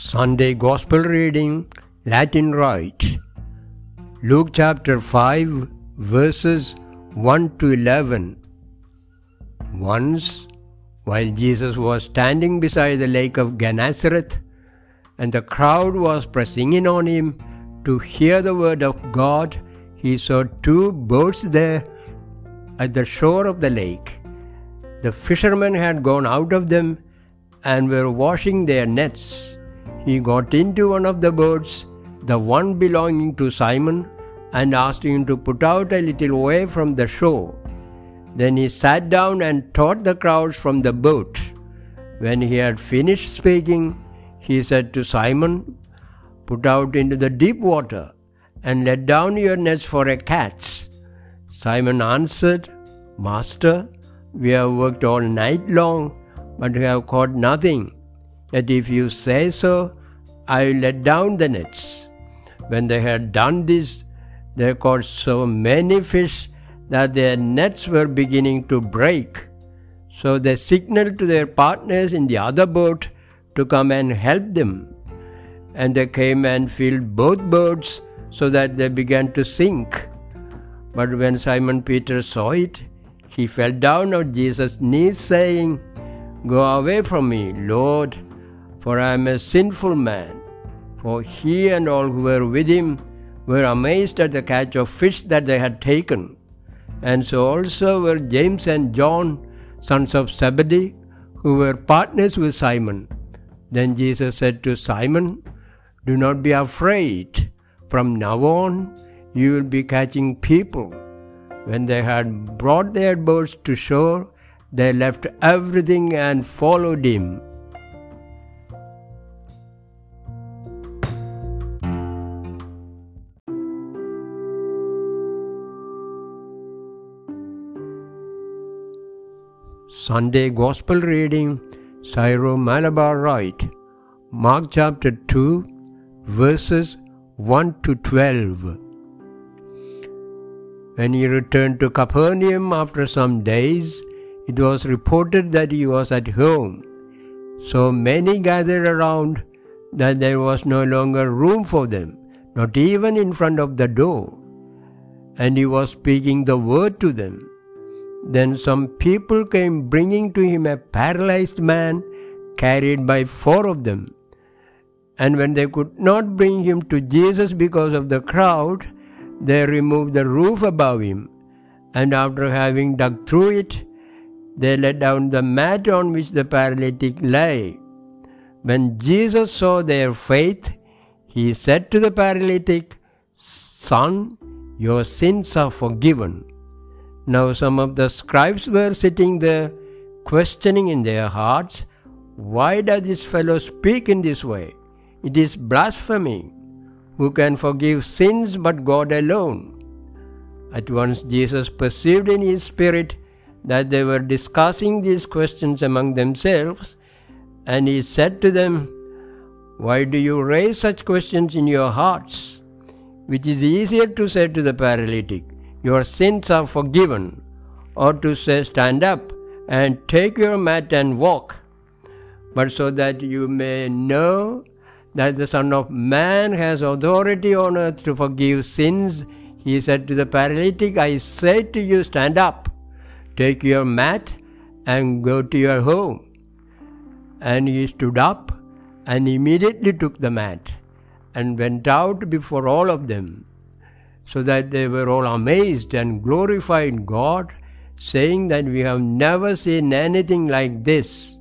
Sunday Gospel reading, Latin Rite. Luke chapter 5, verses 1 to 11. Once, while Jesus was standing beside the lake of Gennesaret, and the crowd was pressing in on him to hear the word of God, he saw two boats there at the shore of the lake. The fishermen had gone out of them and were washing their nets. He got into one of the boats, the one belonging to Simon, and asked him to put out a little way from the shore. Then he sat down and taught the crowds from the boat. When he had finished speaking, he said to Simon, Put out into the deep water and let down your nets for a catch. Simon answered, Master, we have worked all night long, but we have caught nothing. Yet if you say so, I let down the nets. When they had done this, they caught so many fish that their nets were beginning to break. So they signaled to their partners in the other boat to come and help them. And they came and filled both boats so that they began to sink. But when Simon Peter saw it, he fell down on Jesus' knees, saying, Go away from me, Lord, for I am a sinful man. For he and all who were with him were amazed at the catch of fish that they had taken. And so also were James and John, sons of Zebedee, who were partners with Simon. Then Jesus said to Simon, Do not be afraid. From now on, you will be catching people. When they had brought their boats to shore, they left everything and followed him. Sunday Gospel reading, Syro Malabar Rite, Mark chapter 2, verses 1 to 12. When he returned to Capernaum after some days, it was reported that he was at home. So many gathered around that there was no longer room for them, not even in front of the door. And he was speaking the word to them. Then some people came bringing to him a paralyzed man carried by four of them. And when they could not bring him to Jesus because of the crowd, they removed the roof above him. And after having dug through it, they let down the mat on which the paralytic lay. When Jesus saw their faith, he said to the paralytic, Son, your sins are forgiven. Now some of the scribes were sitting there, questioning in their hearts, Why does this fellow speak in this way? It is blasphemy. Who can forgive sins but God alone? At once Jesus perceived in his spirit that they were discussing these questions among themselves, and he said to them, Why do you raise such questions in your hearts? Which is easier to say to the paralytic, your sins are forgiven, or to say, Stand up and take your mat and walk. But so that you may know that the Son of Man has authority on earth to forgive sins, he said to the paralytic, I say to you, stand up, take your mat, and go to your home. And he stood up and immediately took the mat and went out before all of them so that they were all amazed and glorified God, saying that we have never seen anything like this.